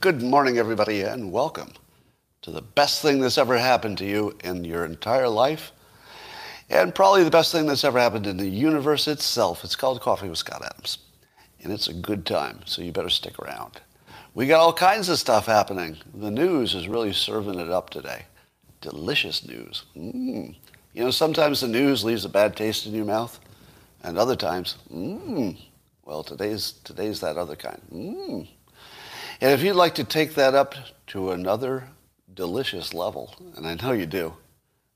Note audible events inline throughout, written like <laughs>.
Good morning, everybody, and welcome to the best thing that's ever happened to you in your entire life, and probably the best thing that's ever happened in the universe itself. It's called Coffee with Scott Adams, and it's a good time, so you better stick around. We got all kinds of stuff happening. The news is really serving it up today. Delicious news. Mm. You know, sometimes the news leaves a bad taste in your mouth, and other times, mmm. Well, today's today's that other kind. Mmm. And if you'd like to take that up to another delicious level, and I know you do,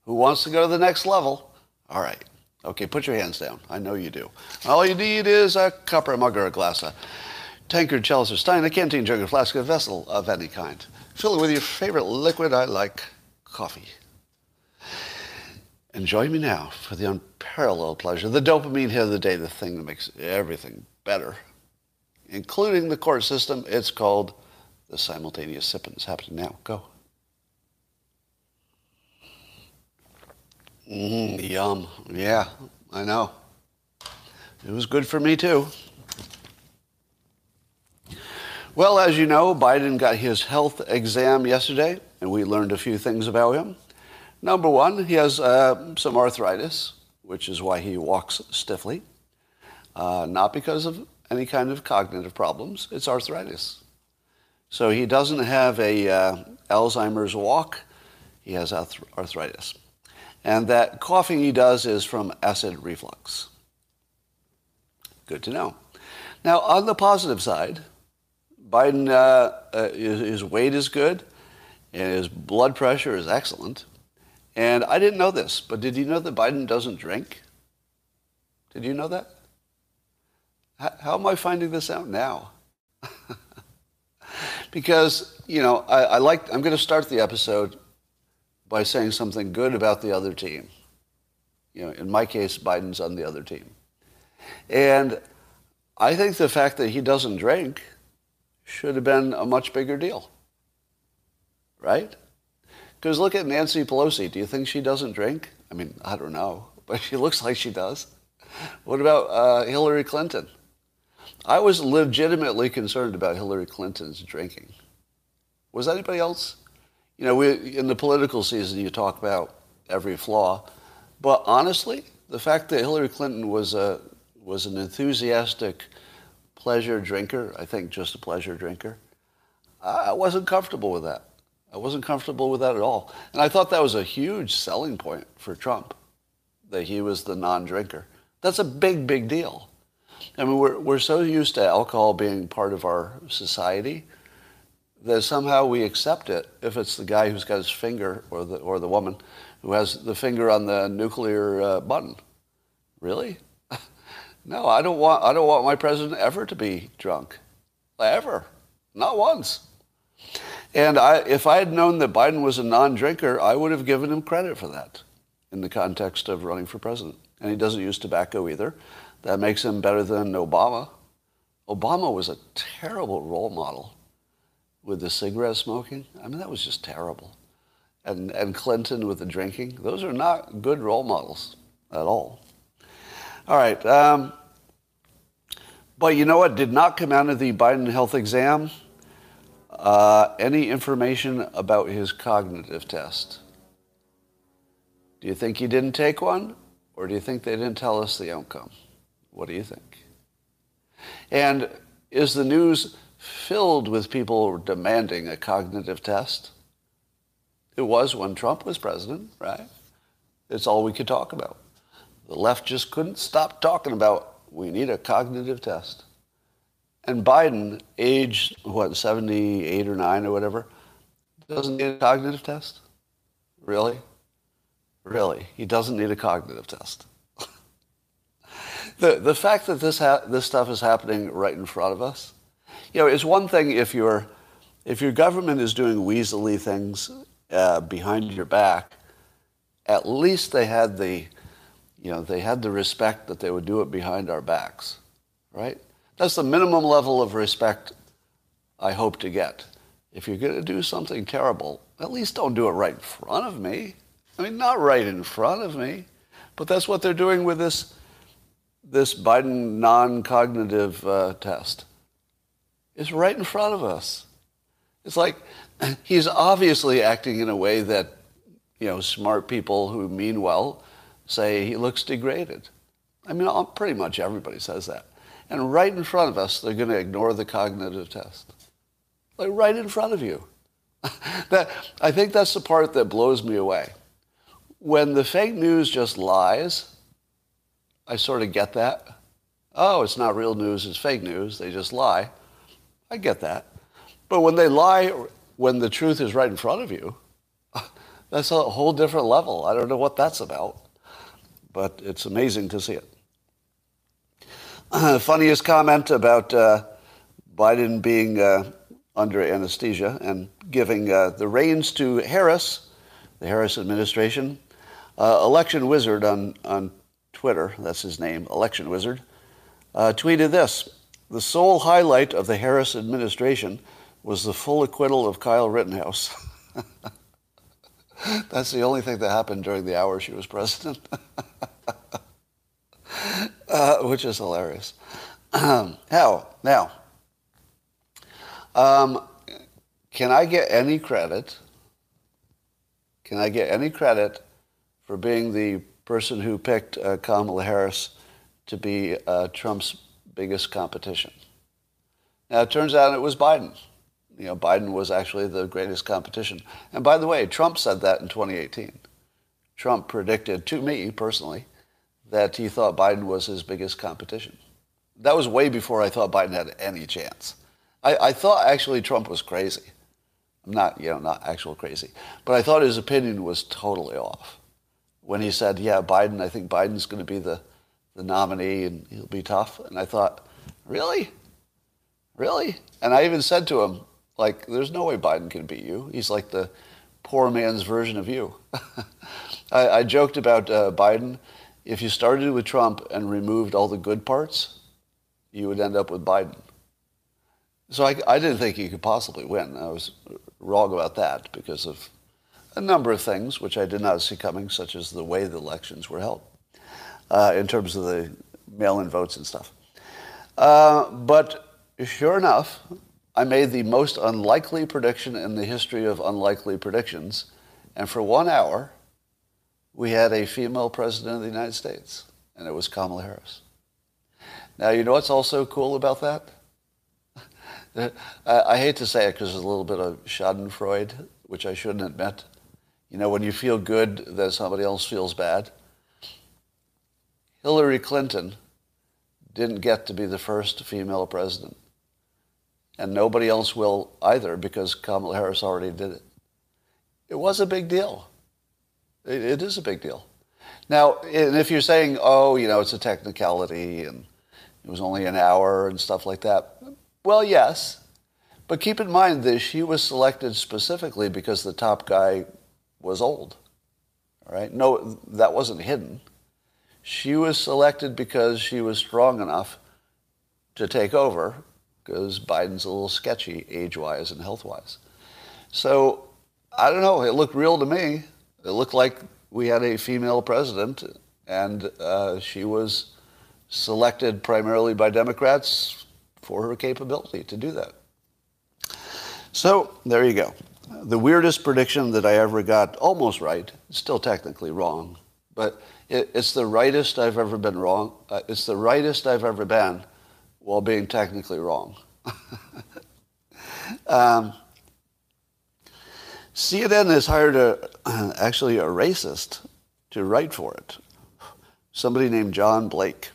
who wants to go to the next level? All right. Okay, put your hands down. I know you do. All you need is a cup or a mug or a glass, a tankard, chalice, or stein, a canteen, jug, or flask, a vessel of any kind. Fill it with your favorite liquid. I like coffee. And join me now for the unparalleled pleasure, the dopamine hit of the day, the thing that makes everything better including the court system. It's called the simultaneous sipping. is happening now. Go. Mm, yum. Yeah, I know. It was good for me too. Well, as you know, Biden got his health exam yesterday, and we learned a few things about him. Number one, he has uh, some arthritis, which is why he walks stiffly. Uh, not because of any kind of cognitive problems. It's arthritis. So he doesn't have a uh, Alzheimer's walk. He has arthritis. And that coughing he does is from acid reflux. Good to know. Now, on the positive side, Biden, uh, uh, his weight is good, and his blood pressure is excellent. And I didn't know this, but did you know that Biden doesn't drink? Did you know that? How, am I finding this out now? <laughs> because, you know, I, I like, I'm going to start the episode by saying something good about the other team. You know, in my case, Biden's on the other team. And I think the fact that he doesn't drink should have been a much bigger deal. Right? Because look at Nancy Pelosi. Do you think she doesn't drink? I mean, I don't know, but <laughs> she looks like she does. What about uh, Hillary Clinton? I was legitimately concerned about Hillary Clinton's drinking. Was anybody else? You know, we, in the political season, you talk about every flaw. But honestly, the fact that Hillary Clinton was, a, was an enthusiastic pleasure drinker, I think just a pleasure drinker, I wasn't comfortable with that. I wasn't comfortable with that at all. And I thought that was a huge selling point for Trump, that he was the non-drinker. That's a big, big deal. I mean, we're, we're so used to alcohol being part of our society that somehow we accept it if it's the guy who's got his finger or the, or the woman who has the finger on the nuclear uh, button. Really? <laughs> no, I don't, want, I don't want my president ever to be drunk. Ever. Not once. And I, if I had known that Biden was a non-drinker, I would have given him credit for that in the context of running for president. And he doesn't use tobacco either. That makes him better than Obama. Obama was a terrible role model with the cigarette smoking. I mean, that was just terrible. And, and Clinton with the drinking. Those are not good role models at all. All right. Um, but you know what did not come out of the Biden health exam? Uh, any information about his cognitive test. Do you think he didn't take one? Or do you think they didn't tell us the outcome? What do you think? And is the news filled with people demanding a cognitive test? It was when Trump was president, right? It's all we could talk about. The left just couldn't stop talking about we need a cognitive test. And Biden, age, what, 78 or 9 or whatever, doesn't need a cognitive test? Really? Really? He doesn't need a cognitive test the, the fact that this, ha- this stuff is happening right in front of us, you know, it's one thing if your if your government is doing weaselly things uh, behind your back. At least they had the, you know, they had the respect that they would do it behind our backs, right? That's the minimum level of respect I hope to get. If you're going to do something terrible, at least don't do it right in front of me. I mean, not right in front of me, but that's what they're doing with this this Biden non-cognitive uh, test. is right in front of us. It's like <clears throat> he's obviously acting in a way that, you know, smart people who mean well say he looks degraded. I mean, pretty much everybody says that. And right in front of us, they're going to ignore the cognitive test. Like right in front of you. <laughs> that, I think that's the part that blows me away. When the fake news just lies, I sort of get that. Oh, it's not real news, it's fake news. They just lie. I get that. But when they lie, when the truth is right in front of you, <laughs> that's a whole different level. I don't know what that's about, but it's amazing to see it. <clears throat> Funniest comment about uh, Biden being uh, under anesthesia and giving uh, the reins to Harris, the Harris administration. Uh, election Wizard on, on Twitter, that's his name, Election Wizard, uh, tweeted this The sole highlight of the Harris administration was the full acquittal of Kyle Rittenhouse. <laughs> that's the only thing that happened during the hour she was president, <laughs> uh, which is hilarious. <clears throat> How? Now, um, can I get any credit? Can I get any credit for being the person who picked uh, Kamala Harris to be uh, Trump's biggest competition? Now, it turns out it was Biden. You know, Biden was actually the greatest competition. And by the way, Trump said that in 2018. Trump predicted to me personally that he thought Biden was his biggest competition. That was way before I thought Biden had any chance. I, I thought actually Trump was crazy. I'm not, you know, not actual crazy, but I thought his opinion was totally off when he said, "Yeah, Biden. I think Biden's going to be the the nominee and he'll be tough." And I thought, really, really? And I even said to him, like, "There's no way Biden can beat you. He's like the poor man's version of you." <laughs> I, I, joked about uh, Biden. If you started with Trump and removed all the good parts, you would end up with Biden. So I, I didn't think he could possibly win. I was wrong about that because of a number of things which I did not see coming, such as the way the elections were held uh, in terms of the mail-in votes and stuff. Uh, but sure enough, I made the most unlikely prediction in the history of unlikely predictions, and for one hour, we had a female president of the United States, and it was Kamala Harris. Now, you know what's also cool about that? <laughs> I, I hate to say it because there's a little bit of Schadenfreude, which I shouldn't admit. You know, when you feel good that somebody else feels bad. Hillary Clinton didn't get to be the first female president. And nobody else will either because Kamala Harris already did it. It was a big deal. it, it is a big deal. Now, and if you're saying, oh, you know, it's a technicality and it was only an hour and stuff like that, well, yes. But keep in mind that she was selected specifically because the top guy was old. All right? No, that wasn't hidden. She was selected because she was strong enough to take over because Biden's a little sketchy age-wise and health-wise. So I don't know. It looked real to me. It looked like we had a female president, and uh, she was selected primarily by Democrats for her capability to do that. So there you go. The weirdest prediction that I ever got almost right, still technically wrong, but it, it's the rightest I've ever been wrong. Uh, it's the rightest I've ever been while being technically wrong. <laughs> um, CNN has hired a, <clears throat> actually a racist to write for it, somebody named John Blake.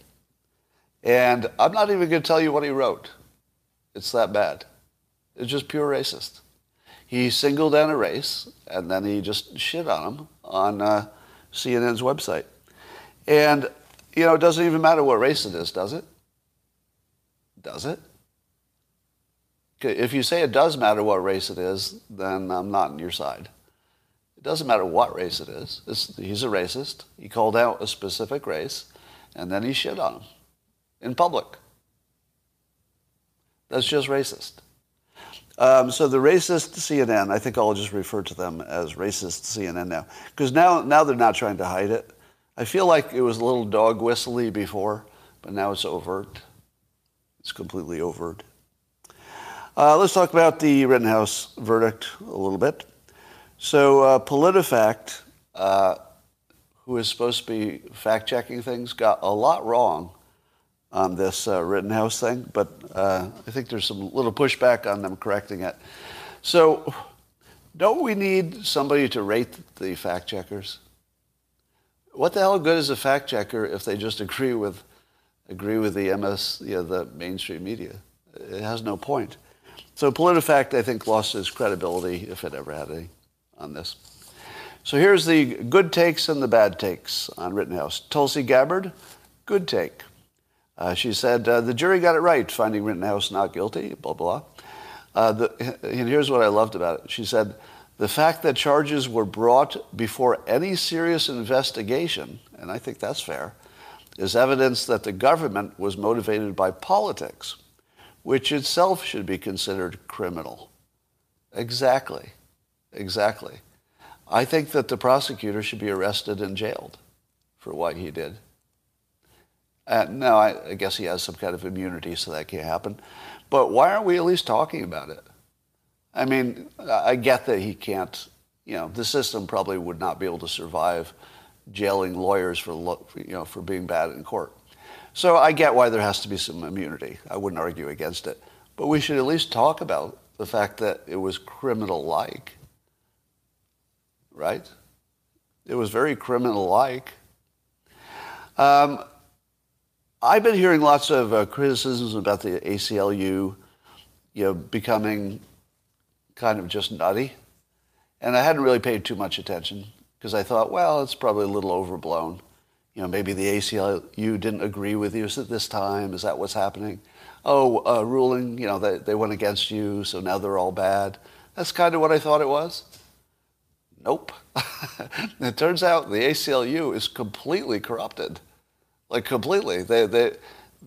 And I'm not even going to tell you what he wrote. It's that bad. It's just pure racist. He singled out a race, and then he just shit on them on uh, CNN's website. And, you know, it doesn't even matter what race it is, does it? Does it? If you say it does matter what race it is, then I'm not on your side. It doesn't matter what race it is. It's, he's a racist. He called out a specific race, and then he shit on him in public. That's just racist. Um, so the racist CNN, I think I'll just refer to them as racist CNN now, because now now they're not trying to hide it. I feel like it was a little dog whistly before, but now it's overt. It's completely overt. Uh, let's talk about the Rittenhouse verdict a little bit. So uh, PolitiFact, uh, who is supposed to be fact checking things, got a lot wrong on this uh, Rittenhouse thing, but uh, I think there's some little pushback on them correcting it. So, don't we need somebody to rate the fact checkers? What the hell good is a fact checker if they just agree with agree with the MS, you know, the mainstream media? It has no point. So PolitiFact, I think, lost its credibility, if it ever had any, on this. So here's the good takes and the bad takes on Rittenhouse. Tulsi Gabbard, good take. Uh, she said, uh, the jury got it right, finding Rittenhouse not guilty, blah, blah. Uh, the, and here's what I loved about it. She said, the fact that charges were brought before any serious investigation, and I think that's fair, is evidence that the government was motivated by politics, which itself should be considered criminal. Exactly. Exactly. I think that the prosecutor should be arrested and jailed for what he did. Uh, no, I, I, guess he has some kind of immunity, so that can't happen. But why aren't we at least talking about it? I mean, I get that he can't, you know, the system probably would not be able to survive jailing lawyers for, you know, for being bad in court. So I get why there has to be some immunity. I wouldn't argue against it. But we should at least talk about the fact that it was criminal-like, right? It was very criminal-like. Um, I've been hearing lots of uh, criticisms about the ACLU, you know, becoming kind of just nutty. And I hadn't really paid too much attention because I thought, well, it's probably a little overblown. You know, maybe the ACLU didn't agree with you at this time. Is that what's happening? Oh, uh, ruling, you know, they, they went against you, so now they're all bad. That's kind of what I thought it was. Nope. <laughs> it turns out the ACLU is completely corrupted like completely. They, they,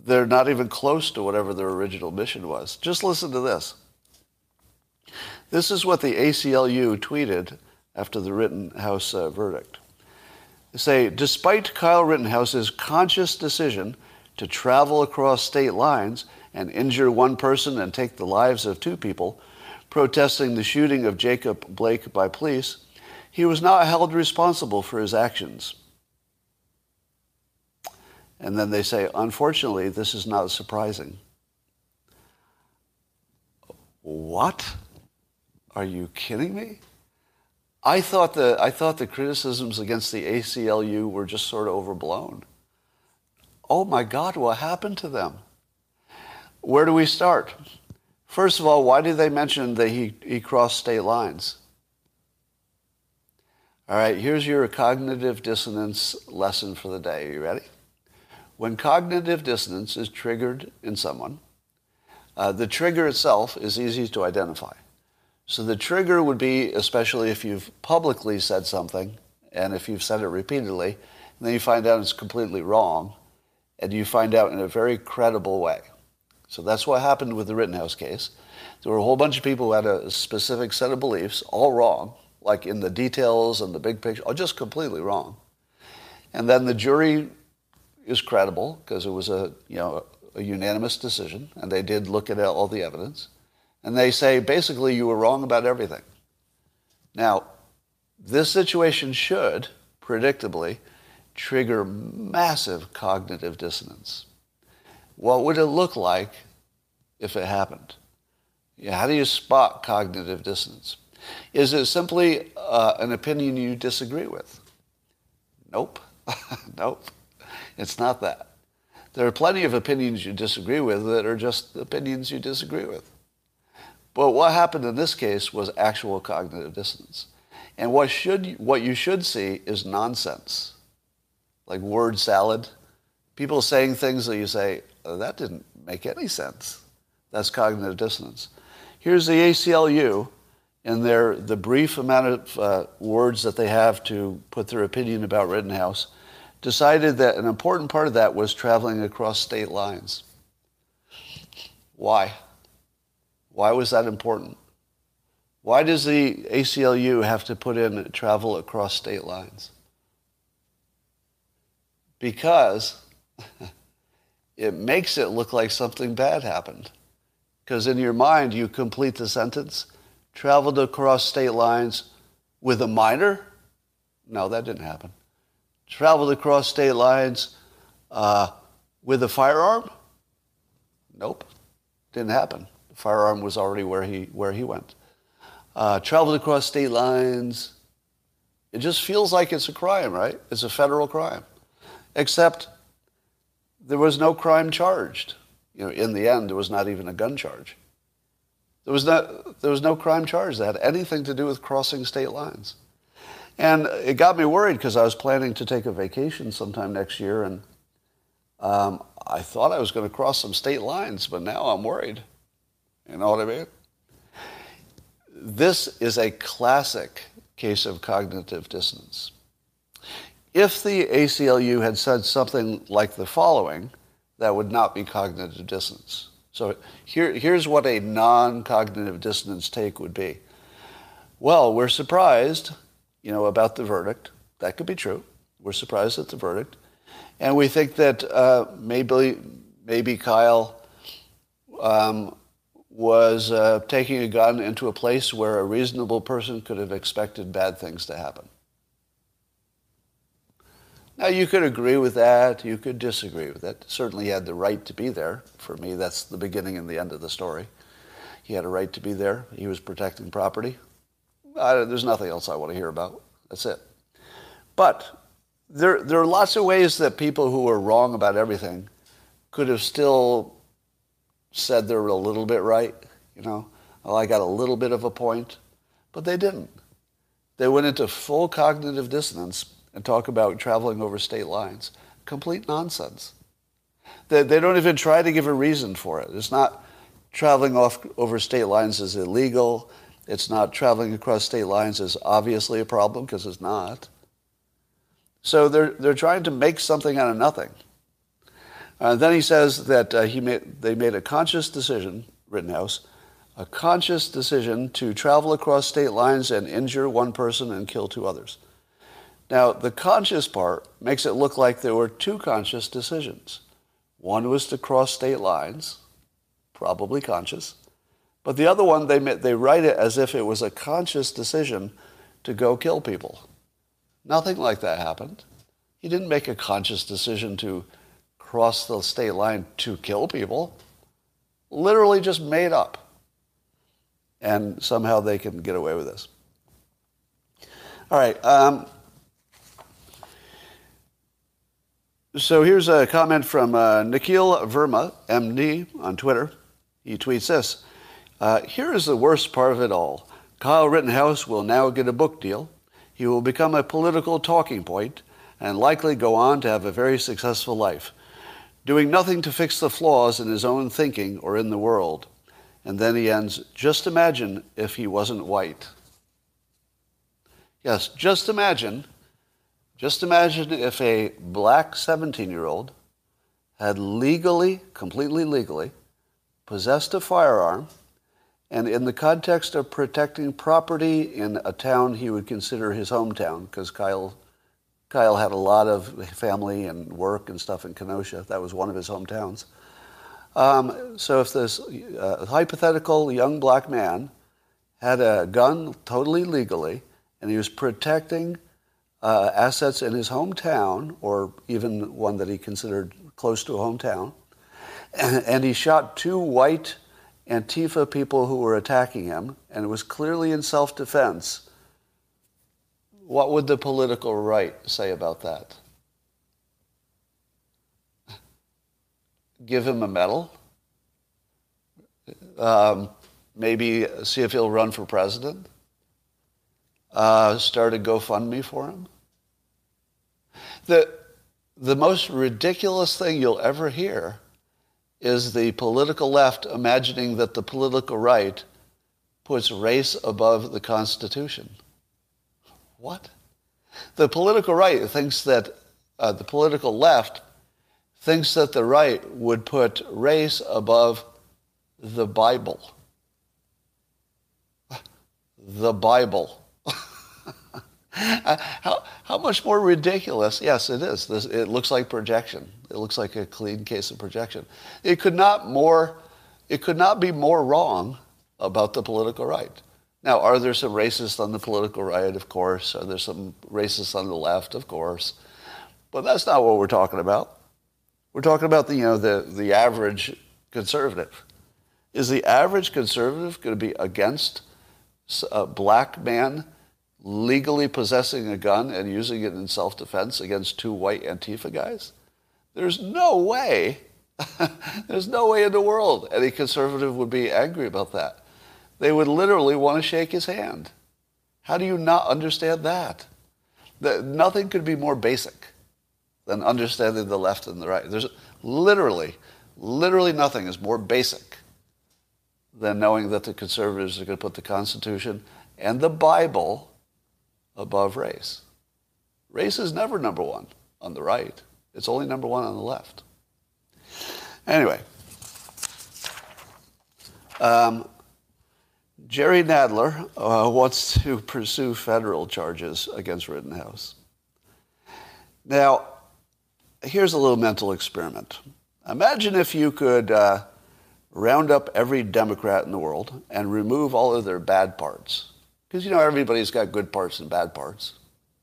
they're not even close to whatever their original mission was. Just listen to this. This is what the ACLU tweeted after the Rittenhouse uh, verdict. They say, despite Kyle Rittenhouse's conscious decision to travel across state lines and injure one person and take the lives of two people, protesting the shooting of Jacob Blake by police, he was not held responsible for his actions. And then they say, unfortunately, this is not surprising. What? Are you kidding me? I thought the, I thought the criticisms against the ACLU were just sort of overblown. Oh my God, what happened to them? Where do we start? First of all, why did they mention that he, he crossed state lines? All right, here's your cognitive dissonance lesson for the day. Are you ready? When cognitive dissonance is triggered in someone, uh, the trigger itself is easy to identify. So the trigger would be, especially if you've publicly said something, and if you've said it repeatedly, and then you find out it's completely wrong, and you find out in a very credible way. So that's what happened with the Rittenhouse case. There were a whole bunch of people who had a specific set of beliefs, all wrong, like in the details and the big picture, all just completely wrong. And then the jury is credible because it was a, you know, a unanimous decision, and they did look at all the evidence. And they say, basically, you were wrong about everything. Now, this situation should, predictably, trigger massive cognitive dissonance. What would it look like if it happened? Yeah, how do you spot cognitive dissonance? Is it simply uh, an opinion you disagree with? Nope. <laughs> nope. It's not that. There are plenty of opinions you disagree with that are just opinions you disagree with. But what happened in this case was actual cognitive dissonance. And what, should, what you should see is nonsense, like word salad. People saying things that you say, oh, that didn't make any sense. That's cognitive dissonance. Here's the ACLU and their, the brief amount of uh, words that they have to put their opinion about Rittenhouse, decided that an important part of that was traveling across state lines. Why? Why was that important? Why does the ACLU have to put in travel across state lines? Because <laughs> it makes it look like something bad happened. Because in your mind, you complete the sentence traveled across state lines with a minor? No, that didn't happen. Traveled across state lines uh, with a firearm? Nope, didn't happen. The firearm was already where he, where he went. Uh, traveled across state lines. It just feels like it's a crime, right? It's a federal crime. Except there was no crime charged. You know, in the end, there was not even a gun charge. There was, no, there was no crime charge that had anything to do with crossing state lines. And it got me worried because I was planning to take a vacation sometime next year, and um, I thought I was going to cross some state lines, but now I'm worried. You know what I mean? This is a classic case of cognitive dissonance. If the ACLU had said something like the following, that would not be cognitive dissonance. So here, here's what a non-cognitive dissonance take would be. Well, we're surprised, you know, about the verdict. That could be true. We're surprised at the verdict, and we think that uh, maybe maybe Kyle um, was uh, taking a gun into a place where a reasonable person could have expected bad things to happen. Now, you could agree with that. You could disagree with it. Certainly, he had the right to be there. For me, that's the beginning and the end of the story. He had a right to be there. He was protecting property. There's nothing else I want to hear about. That's it. But there, there are lots of ways that people who are wrong about everything could have still said they were a little bit right. You know, I got a little bit of a point. But they didn't. They went into full cognitive dissonance and talk about traveling over state lines. Complete nonsense. They, they don't even try to give a reason for it. It's not traveling off over state lines is illegal. It's not traveling across state lines is obviously a problem because it's not. So they're, they're trying to make something out of nothing. Uh, then he says that uh, he made, they made a conscious decision, Rittenhouse, a conscious decision to travel across state lines and injure one person and kill two others. Now, the conscious part makes it look like there were two conscious decisions. One was to cross state lines, probably conscious, but the other one, they, they write it as if it was a conscious decision to go kill people. Nothing like that happened. He didn't make a conscious decision to cross the state line to kill people. Literally just made up. And somehow they can get away with this. All right. Um, So here's a comment from uh, Nikhil Verma, MD, on Twitter. He tweets this. Uh, here is the worst part of it all. Kyle Rittenhouse will now get a book deal. He will become a political talking point and likely go on to have a very successful life, doing nothing to fix the flaws in his own thinking or in the world. And then he ends, just imagine if he wasn't white. Yes, just imagine just imagine if a black 17 year old had legally, completely legally, possessed a firearm and in the context of protecting property in a town he would consider his hometown, because Kyle, Kyle had a lot of family and work and stuff in Kenosha. That was one of his hometowns. Um, so if this uh, hypothetical young black man had a gun totally legally and he was protecting uh, assets in his hometown, or even one that he considered close to a hometown. And, <clears throat> and he shot two white Antifa people who were attacking him, and it was clearly in self defense. What would the political right say about that? Give him a medal? Um, maybe see if he'll run for president? uh, start a GoFundMe for him. The, the most ridiculous thing you'll ever hear is the political left imagining that the political right puts race above the Constitution. What? The political right thinks that uh, the political left thinks that the right would put race above the Bible. The Bible. Uh, how, how much more ridiculous? Yes, it is. This, it looks like projection. It looks like a clean case of projection. It could not more, it could not be more wrong about the political right. Now, are there some racists on the political right? Of course. Are there some racists on the left? Of course. But that's not what we're talking about. We're talking about the, you know, the, the average conservative. Is the average conservative going to be against a black man legally possessing a gun and using it in self-defense against two white Antifa guys? There's no way. <laughs> There's no way in the world any conservative would be angry about that. They would literally want to shake his hand. How do you not understand that? that nothing could be more basic than understanding the left and the right. There's literally, literally nothing is more basic than knowing that the conservatives are going to put the Constitution and the Bible above race. Race is never number one on the right. It's only number one on the left. Anyway, um, Jerry Nadler uh, wants to pursue federal charges against Rittenhouse. Now, here's a little mental experiment. Imagine if you could uh, round up every Democrat in the world and remove all of their bad parts. Because, you know, everybody's got good parts and bad parts.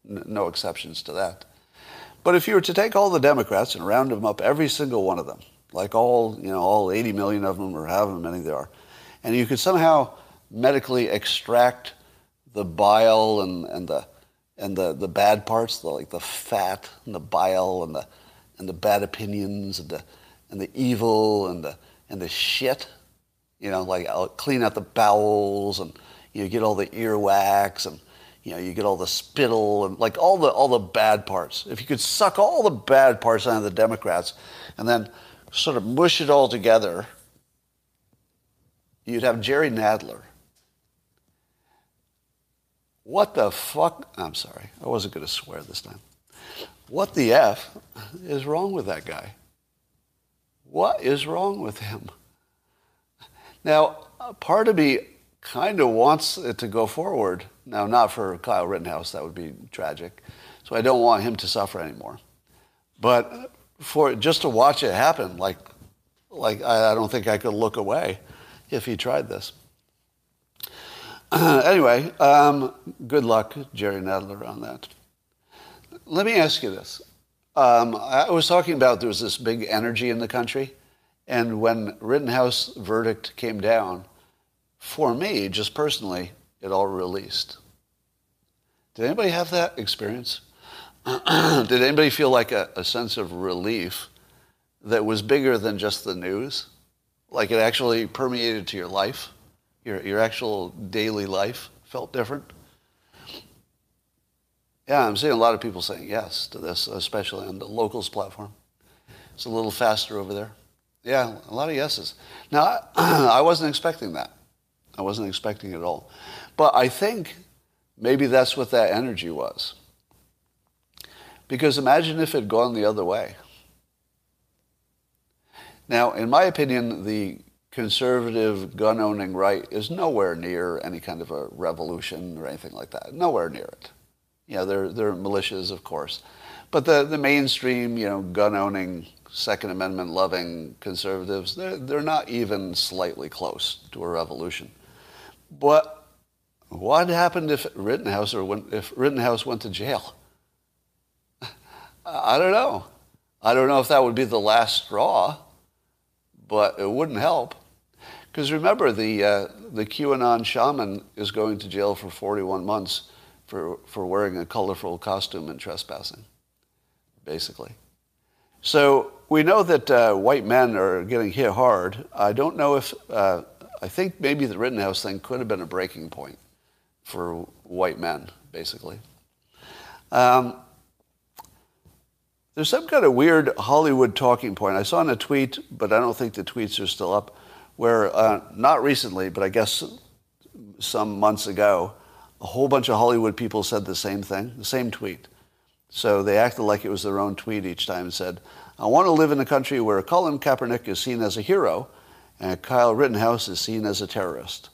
No exceptions to that. But if you were to take all the Democrats and round them up, every single one of them, like all, you know, all 80 million of them or however many there are, and you could somehow medically extract the bile and, and the and the, the bad parts, the, like the fat and the bile and the and the bad opinions and the and the evil and the and the shit. You know, like I'll clean out the bowels and you get all the earwax and you know, you get all the spittle and like all the all the bad parts. If you could suck all the bad parts out of the Democrats and then sort of mush it all together, you'd have Jerry Nadler what the fuck? I'm sorry. I wasn't going to swear this time. What the F is wrong with that guy? What is wrong with him? Now, part of me kind of wants it to go forward. Now, not for Kyle Rittenhouse, that would be tragic. So I don't want him to suffer anymore. But for just to watch it happen, like, like I, I don't think I could look away if he tried this. <clears throat> anyway, um, good luck, Jerry Nadler, on that. Let me ask you this. Um, I was talking about there was this big energy in the country, and when Rittenhouse verdict came down, for me, just personally, it all released. Did anybody have that experience? <clears throat> Did anybody feel like a, a sense of relief that was bigger than just the news? Like it actually permeated to your life? your, your actual daily life felt different? Yeah, I'm seeing a lot of people saying yes to this, especially on the locals platform. It's a little faster over there. Yeah, a lot of yeses. Now, <clears throat> I wasn't expecting that. I wasn't expecting it at all. But I think maybe that's what that energy was. Because imagine if it had gone the other way. Now, in my opinion, the conservative gun owning right is nowhere near any kind of a revolution or anything like that. Nowhere near it. You know, they're, they're militias, of course. But the, the mainstream, you know, gun owning, Second Amendment loving conservatives, they're, they're not even slightly close to a revolution. But what happened if Rittenhouse or if Rittenhouse went to jail? I don't know. I don't know if that would be the last straw, but it wouldn't help. Because remember, the, uh, the QAnon shaman is going to jail for 41 months for, for wearing a colorful costume and trespassing, basically. So we know that uh, white men are getting hit hard. I don't know if, uh, I think maybe the Rittenhouse thing could have been a breaking point for white men, basically. Um, there's some kind of weird Hollywood talking point. I saw in a tweet, but I don't think the tweets are still up where uh, not recently, but I guess some months ago, a whole bunch of Hollywood people said the same thing, the same tweet. So they acted like it was their own tweet each time and said, I want to live in a country where Colin Kaepernick is seen as a hero and Kyle Rittenhouse is seen as a terrorist.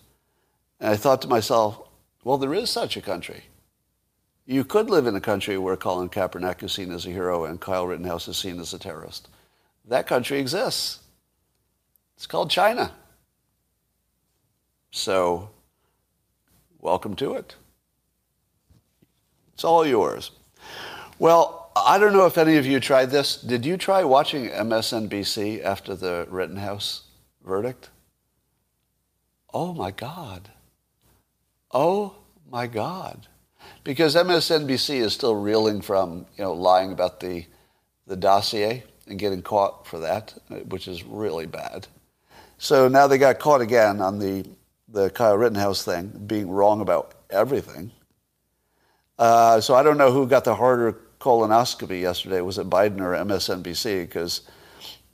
And I thought to myself, well, there is such a country. You could live in a country where Colin Kaepernick is seen as a hero and Kyle Rittenhouse is seen as a terrorist. That country exists. It's called China. So, welcome to it. It's all yours. Well, I don't know if any of you tried this. Did you try watching MSNBC after the Rittenhouse verdict? Oh my God. Oh my God. Because MSNBC is still reeling from, you know, lying about the, the dossier and getting caught for that, which is really bad. So now they got caught again on the, the Kyle Rittenhouse thing, being wrong about everything. Uh, so I don't know who got the harder colonoscopy yesterday. Was it Biden or MSNBC? Because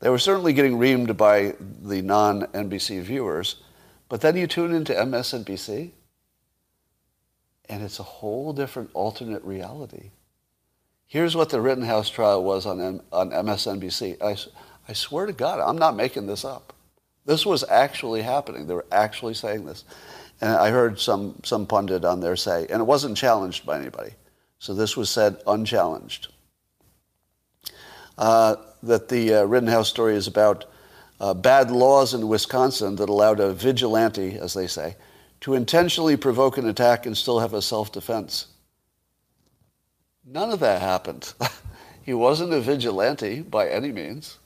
they were certainly getting reamed by the non-NBC viewers. But then you tune into MSNBC, and it's a whole different alternate reality. Here's what the Rittenhouse trial was on, M- on MSNBC. I, I swear to God, I'm not making this up. This was actually happening. They were actually saying this. And I heard some, some pundit on there say, and it wasn't challenged by anybody. So this was said unchallenged. Uh, that the uh, Rittenhouse story is about uh, bad laws in Wisconsin that allowed a vigilante, as they say, to intentionally provoke an attack and still have a self-defense. None of that happened. <laughs> he wasn't a vigilante by any means.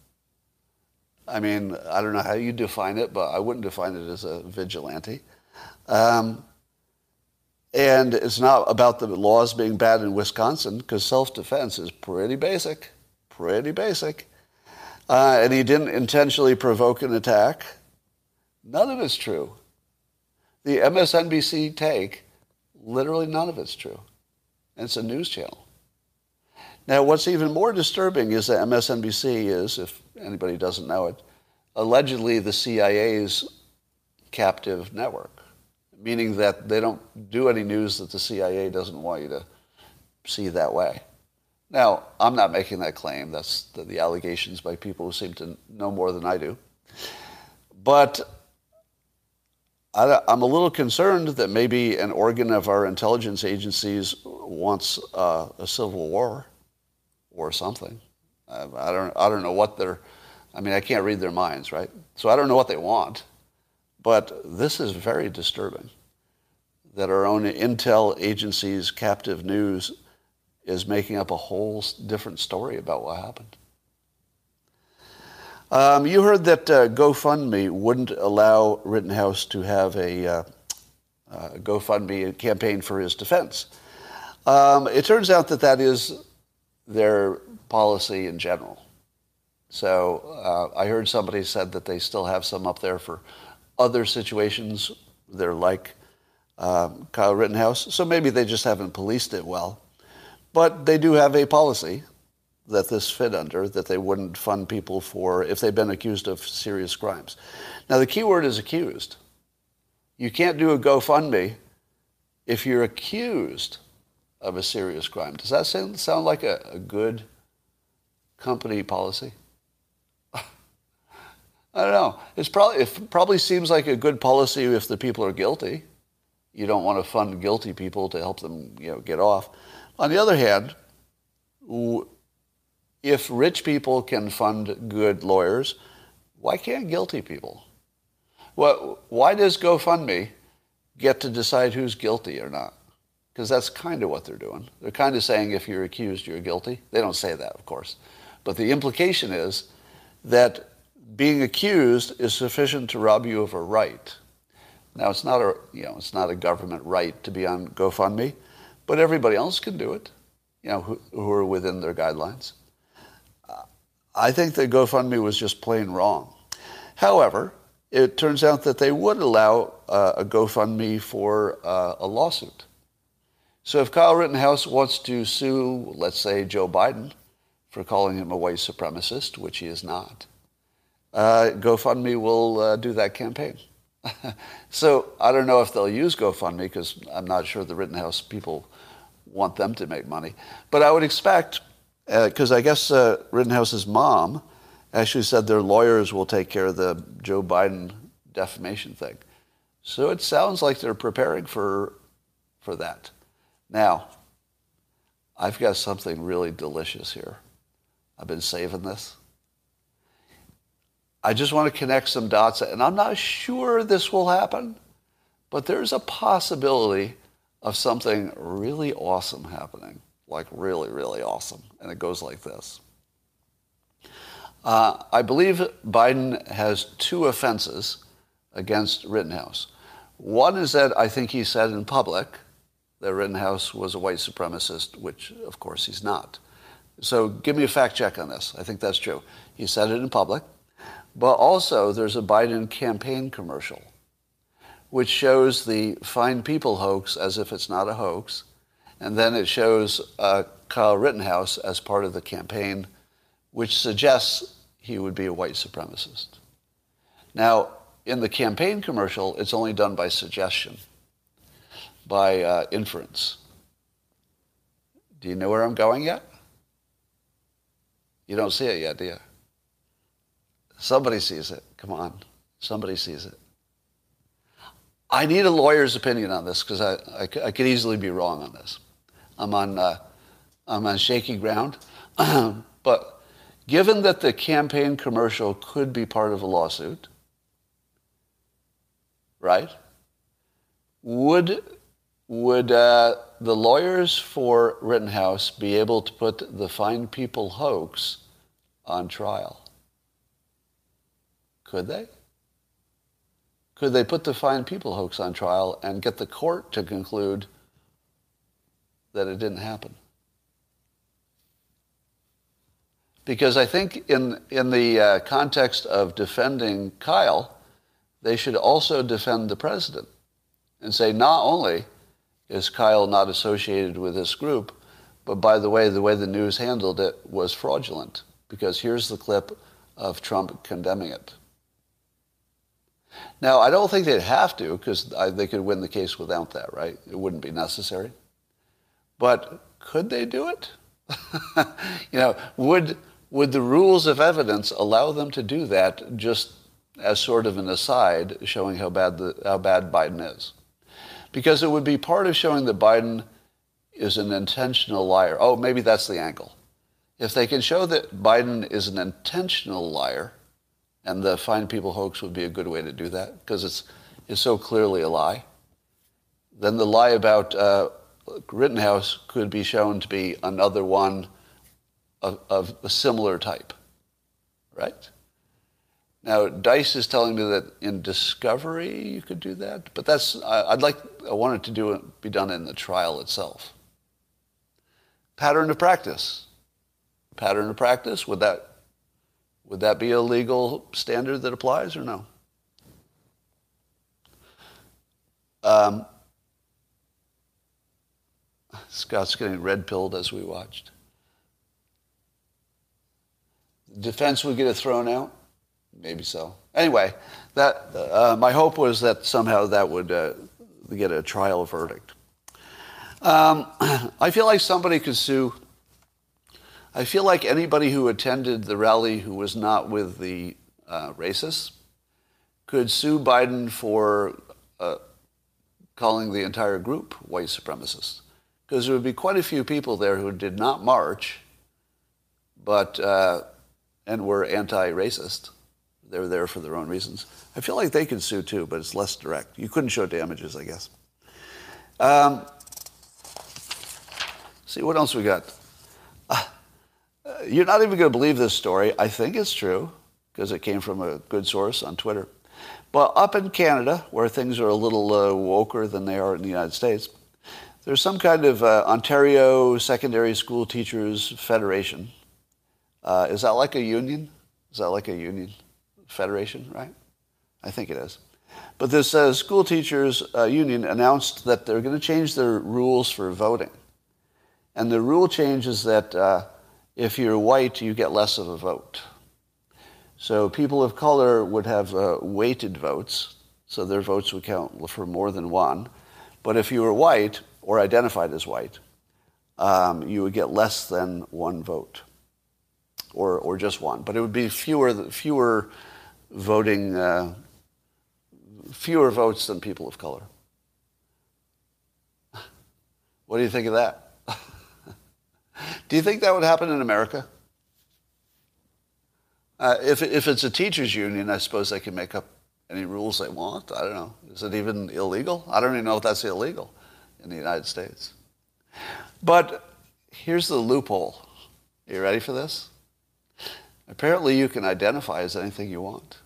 I mean, I don't know how you define it, but I wouldn't define it as a vigilante. Um, and it's not about the laws being bad in Wisconsin because self-defense is pretty basic, pretty basic. Uh, and he didn't intentionally provoke an attack. None of it's true. The MSNBC take, literally none of it's true. And it's a news channel. Now, what's even more disturbing is that MSNBC is, if anybody doesn't know it, allegedly the CIA's captive network, meaning that they don't do any news that the CIA doesn't want you to see that way. Now, I'm not making that claim. That's the, the allegations by people who seem to know more than I do. But I, am a little concerned that maybe an organ of our intelligence agencies wants uh, a civil war or something. I, I, don't, I don't know what they're, I mean, I can't read their minds, right? So I don't know what they want. But this is very disturbing that our own intel agencies, captive news, is making up a whole different story about what happened. Um, you heard that uh, GoFundMe wouldn't allow Rittenhouse to have a uh, uh, GoFundMe campaign for his defense. Um, it turns out that that is their policy in general. So uh, I heard somebody said that they still have some up there for other situations. They're like um, Kyle Rittenhouse. So maybe they just haven't policed it well. But they do have a policy that this fit under, that they wouldn't fund people for if they've been accused of serious crimes. Now, the key word is accused. You can't do a GoFundMe if you're accused of a serious crime. Does that sound, sound like a, a good company policy? <laughs> I don't know. It's probably, it probably seems like a good policy if the people are guilty. You don't want to fund guilty people to help them you know, get off. On the other hand, if rich people can fund good lawyers, why can't guilty people? Well, why does GoFundMe get to decide who's guilty or not? Because that's kind of what they're doing. They're kind of saying if you're accused, you're guilty. They don't say that, of course. But the implication is that being accused is sufficient to rob you of a right. Now, it's not a, you know, it's not a government right to be on GoFundMe. But everybody else can do it, you know, who, who are within their guidelines. I think that GoFundMe was just plain wrong. However, it turns out that they would allow uh, a GoFundMe for uh, a lawsuit. So if Kyle Rittenhouse wants to sue, let's say, Joe Biden for calling him a white supremacist, which he is not, uh, GoFundMe will uh, do that campaign. So I don't know if they'll use GoFundMe because I'm not sure the Rittenhouse people want them to make money. But I would expect, because uh, I guess uh, Rittenhouse's mom actually said their lawyers will take care of the Joe Biden defamation thing. So it sounds like they're preparing for, for that. Now, I've got something really delicious here. I've been saving this. I just want to connect some dots, and I'm not sure this will happen, but there's a possibility of something really awesome happening, like really, really awesome. And it goes like this. Uh, I believe Biden has two offenses against Rittenhouse. One is that I think he said in public that Rittenhouse was a white supremacist, which of course he's not. So give me a fact check on this. I think that's true. He said it in public. But also, there's a Biden campaign commercial, which shows the Fine People hoax as if it's not a hoax. And then it shows uh, Kyle Rittenhouse as part of the campaign, which suggests he would be a white supremacist. Now, in the campaign commercial, it's only done by suggestion, by uh, inference. Do you know where I'm going yet? You don't see it yet, do you? Somebody sees it. Come on. Somebody sees it. I need a lawyer's opinion on this because I, I, I, could easily be wrong on this. I'm on, uh, I'm on shaky ground. <clears throat> but given that the campaign commercial could be part of a lawsuit, right? Would, would uh, the lawyers for Rittenhouse be able to put the Fine People hoax on trial? Could they? Could they put the Fine People hoax on trial and get the court to conclude that it didn't happen? Because I think in, in the uh, context of defending Kyle, they should also defend the president and say not only is Kyle not associated with this group, but by the way, the way the news handled it was fraudulent because here's the clip of Trump condemning it. Now, I don't think they'd have to because they could win the case without that, right? It wouldn't be necessary. But could they do it? <laughs> you know, would, would the rules of evidence allow them to do that just as sort of an aside showing how bad, the, how bad Biden is? Because it would be part of showing that Biden is an intentional liar. Oh, maybe that's the angle. If they can show that Biden is an intentional liar, and the Fine People hoax would be a good way to do that because it's, it's so clearly a lie. Then the lie about uh, Rittenhouse could be shown to be another one of, of a similar type, right? Now, Dice is telling me that in discovery you could do that, but that's I'd like I want it to do it, be done in the trial itself. Pattern of practice. Pattern of practice. Would that would that be a legal standard that applies or no? Um, Scott's getting red pilled as we watched. Defense would get it thrown out? Maybe so. Anyway, that, uh, my hope was that somehow that would uh, get a trial verdict. Um, <clears throat> I feel like somebody could sue I feel like anybody who attended the rally who was not with the uh, racists could sue Biden for uh, calling the entire group white supremacists. Because there would be quite a few people there who did not march, but uh, and were anti-racist. They were there for their own reasons. I feel like they could sue too, but it's less direct. You couldn't show damages, I guess. Um, see what else we got. You're not even going to believe this story. I think it's true because it came from a good source on Twitter. But up in Canada, where things are a little uh, woker than they are in the United States, there's some kind of uh, Ontario Secondary School Teachers Federation. Uh, is that like a union? Is that like a union federation, right? I think it is. But this uh, school teachers uh, union announced that they're going to change their rules for voting. And the rule change is that uh, if you're white, you get less of a vote. So people of color would have uh, weighted votes. so their votes would count for more than one. But if you were white or identified as white, um, you would get less than one vote, or, or just one. But it would be fewer, fewer voting, uh, fewer votes than people of color. <laughs> What do you think of that? Do you think that would happen in America? Uh, if, if it's a teachers union, I suppose they can make up any rules they want. I don't know. Is it even illegal? I don't even know if that's illegal in the United States. But here's the loophole. Are you ready for this? Apparently, you can identify as anything you want.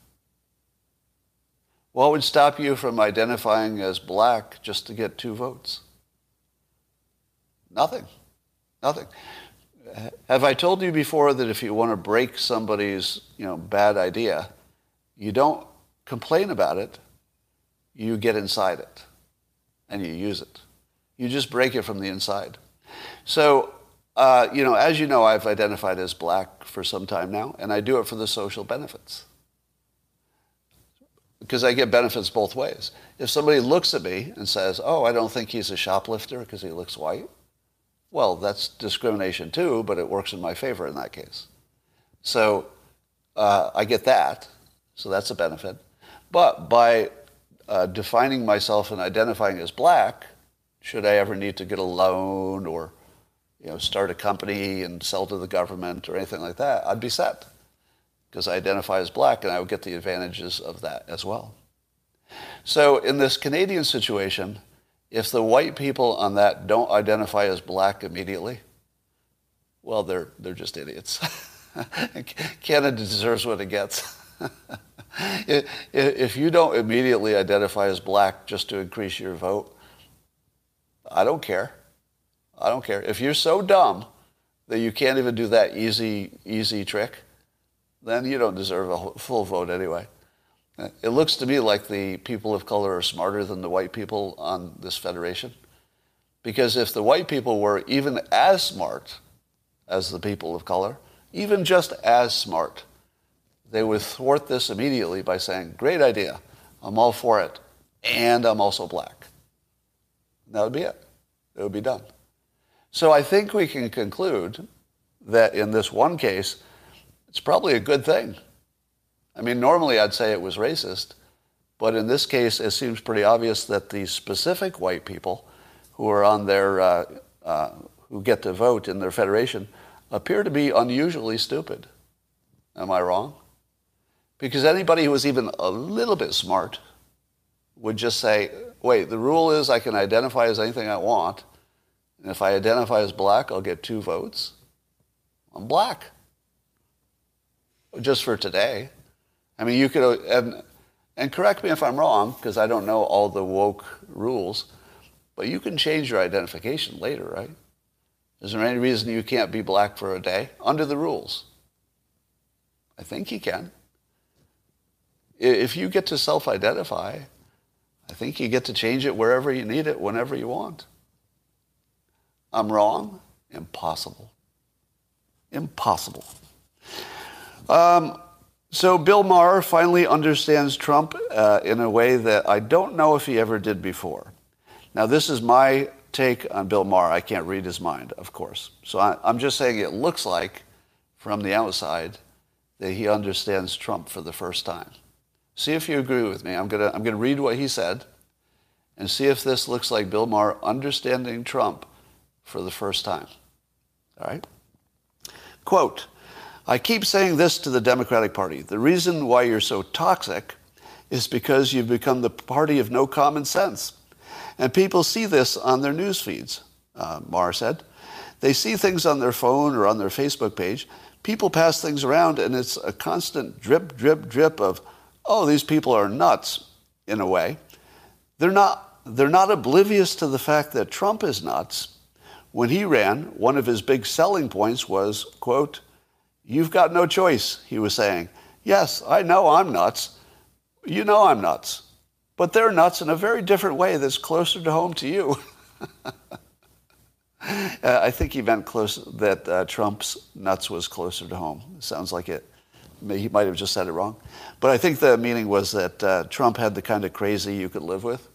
What would stop you from identifying as black just to get two votes? Nothing. Nothing. Have I told you before that if you want to break somebody's you know, bad idea, you don't complain about it, you get inside it and you use it. You just break it from the inside. So, uh, you know, as you know, I've identified as black for some time now, and I do it for the social benefits. Because I get benefits both ways. If somebody looks at me and says, oh, I don't think he's a shoplifter because he looks white, well, that's discrimination too, but it works in my favor in that case. So uh, I get that, so that's a benefit. But by uh, defining myself and identifying as black, should I ever need to get a loan or you know, start a company and sell to the government or anything like that, I'd be set because I identify as black and I would get the advantages of that as well. So in this Canadian situation, if the white people on that don't identify as black immediately, well, they're, they're just idiots. <laughs> Canada deserves what it gets. <laughs> if you don't immediately identify as black just to increase your vote, I don't care. I don't care. If you're so dumb that you can't even do that easy, easy trick, then you don't deserve a full vote anyway. It looks to me like the people of color are smarter than the white people on this federation. Because if the white people were even as smart as the people of color, even just as smart, they would thwart this immediately by saying, Great idea, I'm all for it, and I'm also black. And that would be it. It would be done. So I think we can conclude that in this one case, it's probably a good thing I mean, normally I'd say it was racist, but in this case, it seems pretty obvious that the specific white people who are on their, uh, uh, who get to vote in their federation appear to be unusually stupid. Am I wrong? Because anybody who was even a little bit smart would just say, wait, the rule is I can identify as anything I want. And if I identify as black, I'll get two votes. I'm black. Just for today. I mean, you could, and, and correct me if I'm wrong, because I don't know all the woke rules, but you can change your identification later, right? Is there any reason you can't be black for a day under the rules? I think you can. If you get to self identify, I think you get to change it wherever you need it, whenever you want. I'm wrong? Impossible. Impossible. Um, so Bill Maher finally understands Trump uh, in a way that I don't know if he ever did before. Now, this is my take on Bill Maher. I can't read his mind, of course. So I, I'm just saying it looks like, from the outside, that he understands Trump for the first time. See if you agree with me. I'm going to I'm to read what he said and see if this looks like Bill Maher understanding Trump for the first time. All right? Quote, I keep saying this to the Democratic Party. The reason why you're so toxic is because you've become the party of no common sense. And people see this on their news feeds, uh, Maher said. They see things on their phone or on their Facebook page. People pass things around, and it's a constant drip, drip, drip of, oh, these people are nuts, in a way. They're not, they're not oblivious to the fact that Trump is nuts. When he ran, one of his big selling points was, quote, You've got no choice, he was saying. Yes, I know I'm nuts. You know I'm nuts. But they're nuts in a very different way that's closer to home to you. <laughs> uh, I think he meant close, that uh, Trump's nuts was closer to home. Sounds like it he might have just said it wrong. But I think the meaning was that uh, Trump had the kind of crazy you could live with.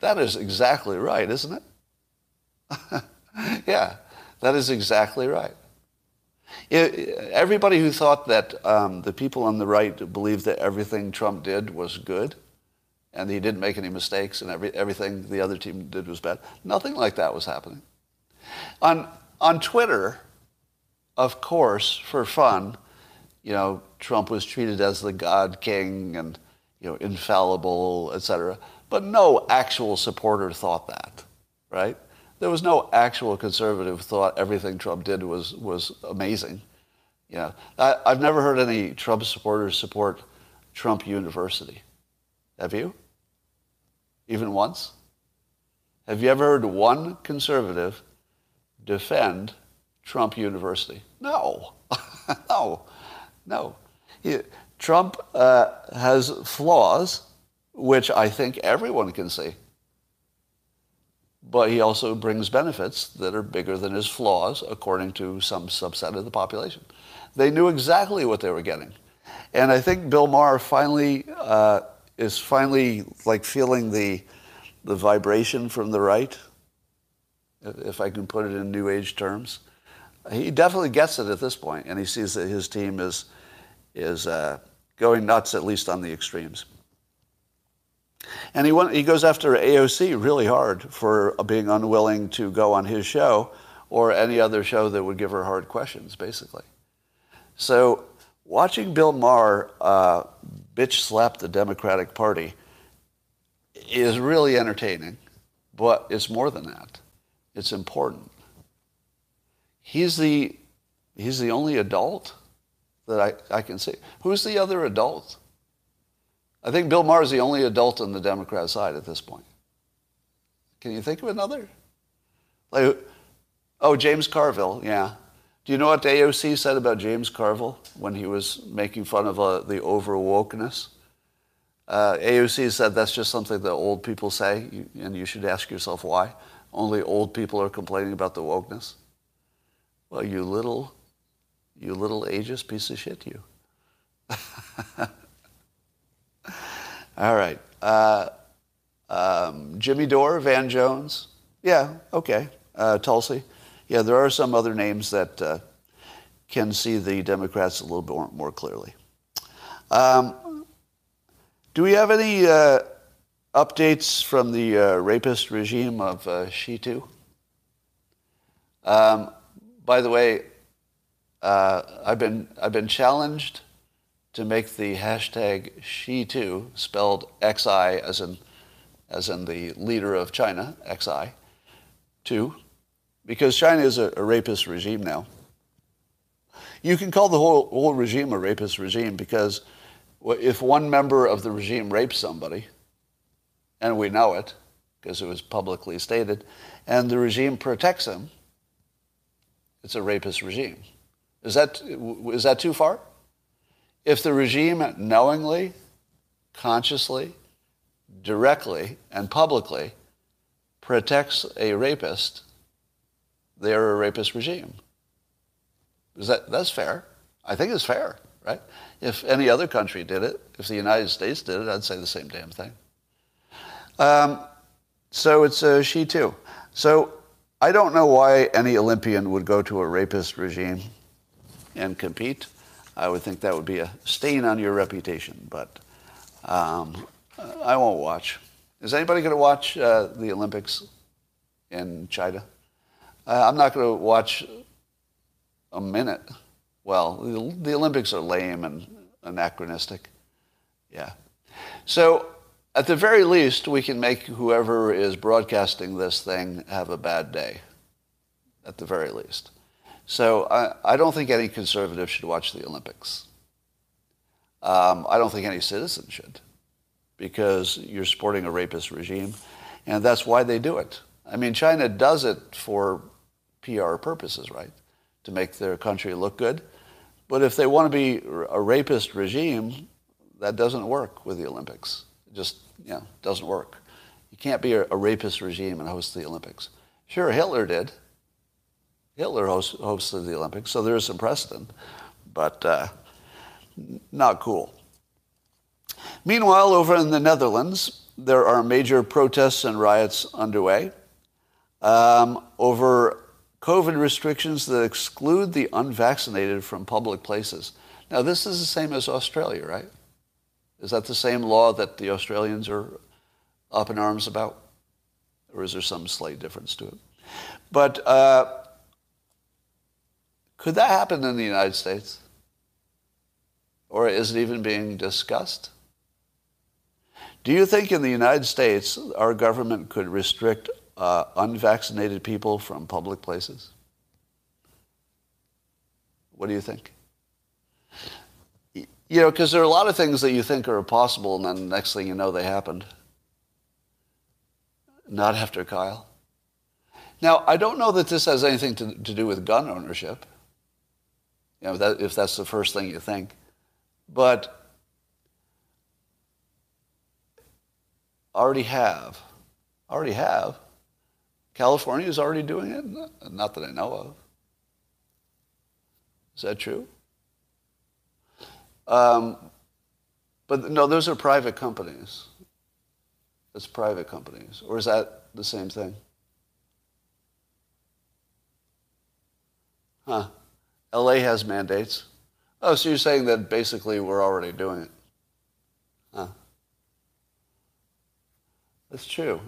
That is exactly right, isn't it? <laughs> yeah, that is exactly right. Everybody who thought that um, the people on the right believed that everything Trump did was good and he didn't make any mistakes and every, everything the other team did was bad, nothing like that was happening. On, on Twitter, of course, for fun, you know, Trump was treated as the God King and, you know, infallible, etc. But no actual supporter thought that, right? There was no actual conservative thought everything Trump did was, was amazing. Know, I, I've never heard any Trump supporters support Trump University. Have you? Even once? Have you ever heard one conservative defend Trump University? No. <laughs> no. No. He, Trump uh, has flaws, which I think everyone can see. But he also brings benefits that are bigger than his flaws, according to some subset of the population. They knew exactly what they were getting. And I think Bill Maher finally uh, is finally like feeling the, the vibration from the right, if I can put it in New Age terms. He definitely gets it at this point, and he sees that his team is, is uh, going nuts, at least on the extremes. And he, went, he goes after AOC really hard for being unwilling to go on his show or any other show that would give her hard questions, basically. So watching Bill Maher uh, bitch slap the Democratic Party is really entertaining, but it's more than that. It's important. He's the, he's the only adult that I, I can see. Who's the other adult? I think Bill Maher is the only adult on the Democrat side at this point. Can you think of another? Like, oh, James Carville, yeah. Do you know what AOC said about James Carville when he was making fun of uh, the over wokeness? Uh, AOC said that's just something that old people say, and you should ask yourself why. Only old people are complaining about the wokeness. Well, you little, you little ageist piece of shit, you. <laughs> All right. Uh, um, Jimmy Dore, Van Jones. Yeah, okay. Uh, Tulsi. Yeah, there are some other names that uh, can see the Democrats a little bit more, more clearly. Um, do we have any uh, updates from the uh, rapist regime of uh, Shitu? Um, by the way, I've been I've been challenged to make the hashtag She2, spelled XI as in, as in the leader of China, XI, 2, because China is a, a rapist regime now. You can call the whole, whole regime a rapist regime because if one member of the regime rapes somebody, and we know it because it was publicly stated, and the regime protects him, it's a rapist regime. Is that, is that too far? If the regime knowingly, consciously, directly, and publicly protects a rapist, they're a rapist regime. Is that, that's fair. I think it's fair, right? If any other country did it, if the United States did it, I'd say the same damn thing. Um, so it's a she too. So I don't know why any Olympian would go to a rapist regime and compete. I would think that would be a stain on your reputation. But um, I won't watch. Is anybody going to watch uh, the Olympics in China? Uh, I'm not going to watch a minute. Well, the, the Olympics are lame and anachronistic. Yeah. So at the very least, we can make whoever is broadcasting this thing have a bad day. At the very least. So I, I don't think any conservative should watch the Olympics. Um, I don't think any citizen should because you're supporting a rapist regime, and that's why they do it. I mean, China does it for PR purposes, right? To make their country look good. But if they want to be a rapist regime, that doesn't work with the Olympics. It just, you know, doesn't work. You can't be a, a rapist regime and host the Olympics. Sure, Hitler did. Hitler host, hosted the Olympics, so there is some precedent. but uh, not cool. Meanwhile, over in the Netherlands, there are major protests and riots underway um, over COVID restrictions that exclude the unvaccinated from public places. Now, this is the same as Australia, right? Is that the same law that the Australians are up in arms about? Or is there some slight difference to it? But uh, could that happen in the United States? Or is it even being discussed? Do you think in the United States our government could restrict uh, unvaccinated people from public places? What do you think? You know, because there are a lot of things that you think are possible, and then the next thing you know, they happened. Not after Kyle. Now, I don't know that this has anything to, to do with gun ownership, you know, that, if that's the first thing you think. But already have. Already have. California is already doing it? Not that I know of. Is that true? Um, but no, those are private companies. It's private companies. Or is that the same thing? Huh. LA has mandates. Oh, so you're saying that basically we're already doing it? Huh. That's true.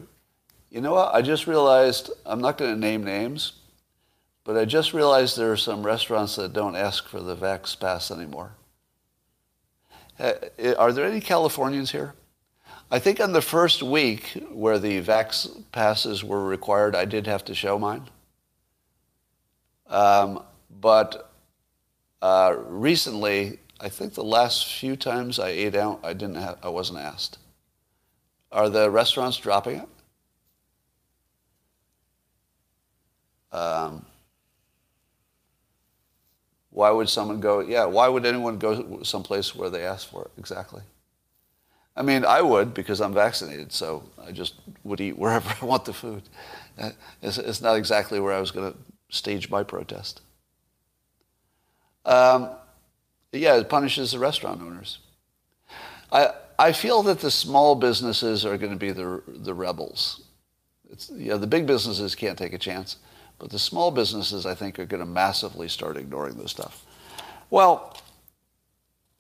You know what? I just realized, I'm not going to name names, but I just realized there are some restaurants that don't ask for the Vax Pass anymore. Are there any Californians here? I think on the first week where the Vax passes were required, I did have to show mine. Um, but uh, recently, I think the last few times I ate out, I didn't have, I wasn't asked. Are the restaurants dropping it? Um, why would someone go? Yeah, why would anyone go someplace where they ask for it? Exactly. I mean, I would because I'm vaccinated, so I just would eat wherever <laughs> I want the food. Uh, it's, it's not exactly where I was going to stage my protest. Um, yeah, it punishes the restaurant owners. I, I feel that the small businesses are going to be the, the rebels. It's, yeah, the big businesses can't take a chance, but the small businesses, I think, are going to massively start ignoring this stuff. Well,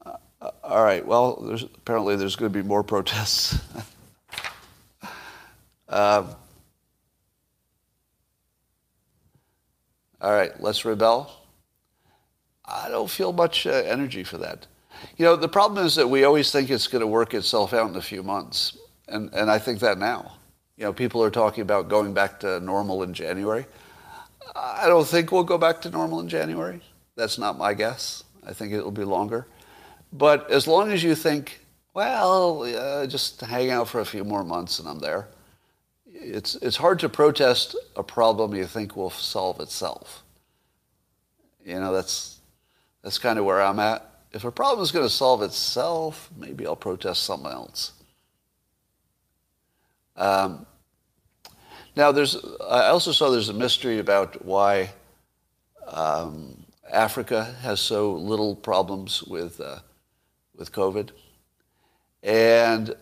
uh, all right. Well, there's, apparently there's going to be more protests. uh, <laughs> all right, let's rebel. I don't feel much uh, energy for that. You know, the problem is that we always think it's going to work itself out in a few months. And, and I think that now. You know, people are talking about going back to normal in January. I don't think we'll go back to normal in January. That's not my guess. I think it'll be longer. But as long as you think, well, uh, just hang out for a few more months and I'm there, it's, it's hard to protest a problem you think will solve itself. You know, that's, that's kind of where I'm at. If a problem is going to solve itself, maybe I'll protest something else. Um, now, there's, I also saw there's a mystery about why um, Africa has so little problems with, uh, with COVID. And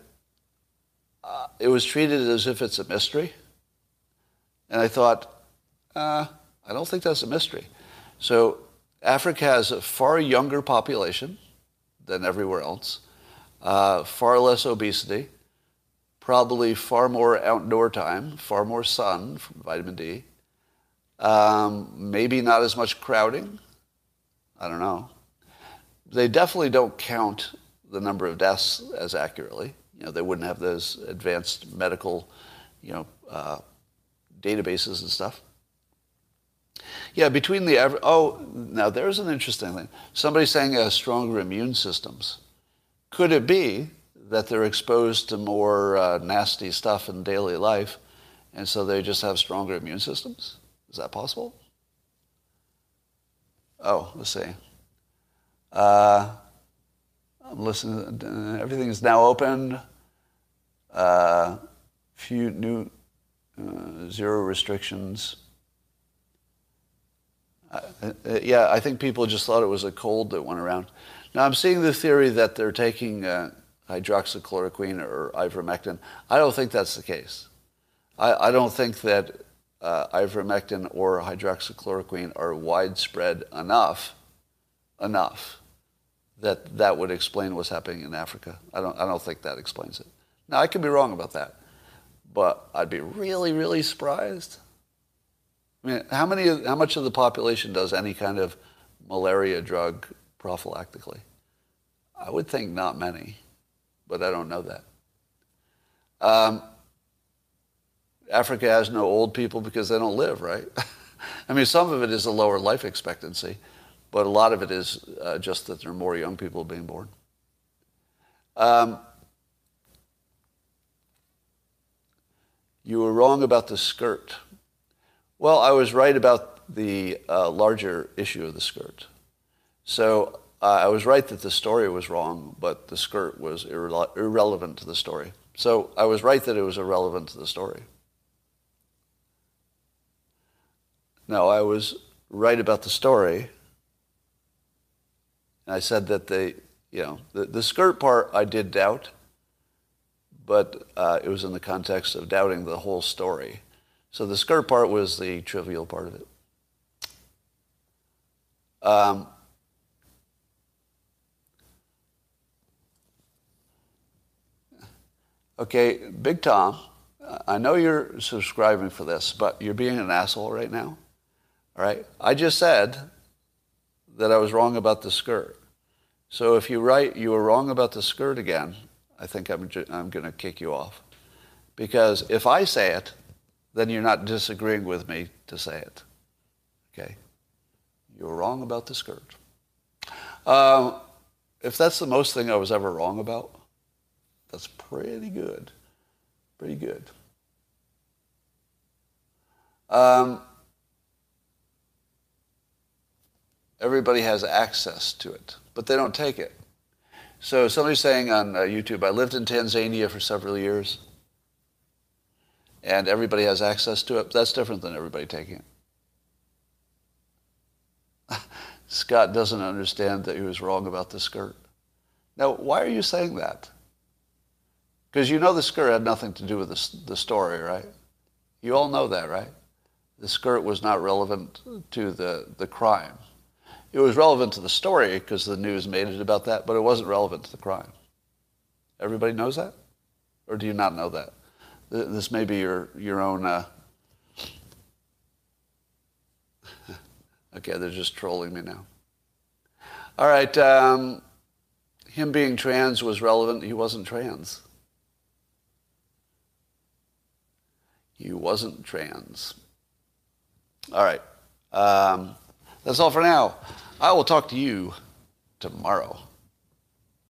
uh, it was treated as if it's a mystery. And I thought, uh, I don't think that's a mystery. So Africa has a far younger population than everywhere else, uh, far less obesity, probably far more outdoor time, far more sun vitamin D, um, maybe not as much crowding. I don't know. They definitely don't count the number of deaths as accurately. You know, they wouldn't have those advanced medical, you know, uh, databases and stuff. Yeah, between the oh, now there's an interesting thing. Somebody's saying uh, stronger immune systems. Could it be that they're exposed to more uh, nasty stuff in daily life, and so they just have stronger immune systems? Is that possible? Oh, let's see. Uh, I'm listening. Everything is now open. Uh, few new uh, zero restrictions. Uh, yeah, I think people just thought it was a cold that went around. Now I'm seeing the theory that they're taking uh, hydroxychloroquine or ivermectin. I don't think that's the case. I, I don't think that uh, ivermectin or hydroxychloroquine are widespread enough, enough that that would explain what's happening in Africa. I don't, I don't think that explains it. Now, I could be wrong about that, but I'd be really, really surprised. I mean, how, many, how much of the population does any kind of malaria drug prophylactically? I would think not many, but I don't know that. Um, Africa has no old people because they don't live, right? <laughs> I mean, some of it is a lower life expectancy, but a lot of it is uh, just that there are more young people being born. Um, you were wrong about the skirt. Well, I was right about the uh, larger issue of the skirt. So uh, I was right that the story was wrong, but the skirt was irre- irrelevant to the story. So I was right that it was irrelevant to the story. No, I was right about the story. And I said that the, you know, the, the skirt part I did doubt, but uh, it was in the context of doubting the whole story. So the skirt part was the trivial part of it. Um, okay, Big Tom, I know you're subscribing for this, but you're being an asshole right now. All right? I just said that I was wrong about the skirt. So if you write you were wrong about the skirt again, I think I'm, ju- I'm going to kick you off. Because if I say it, then you're not disagreeing with me to say it. Okay? You were wrong about the skirt. Um, if that's the most thing I was ever wrong about, that's pretty good. Pretty good. Um, everybody has access to it, but they don't take it. So somebody's saying on uh, YouTube, I lived in Tanzania for several years, and everybody has access to it. That's different than everybody taking it. <laughs> Scott doesn't understand that he was wrong about the skirt. Now, why are you saying that? Because you know the skirt had nothing to do with the, the story, right? You all know that, right? The skirt was not relevant to the, the crime. It was relevant to the story because the news made it about that, but it wasn't relevant to the crime. Everybody knows that? Or do you not know that? This may be your, your own. Uh... <laughs> okay, they're just trolling me now. All right, um, him being trans was relevant. He wasn't trans. He wasn't trans. All right. Um, that's all for now. I will talk to you tomorrow.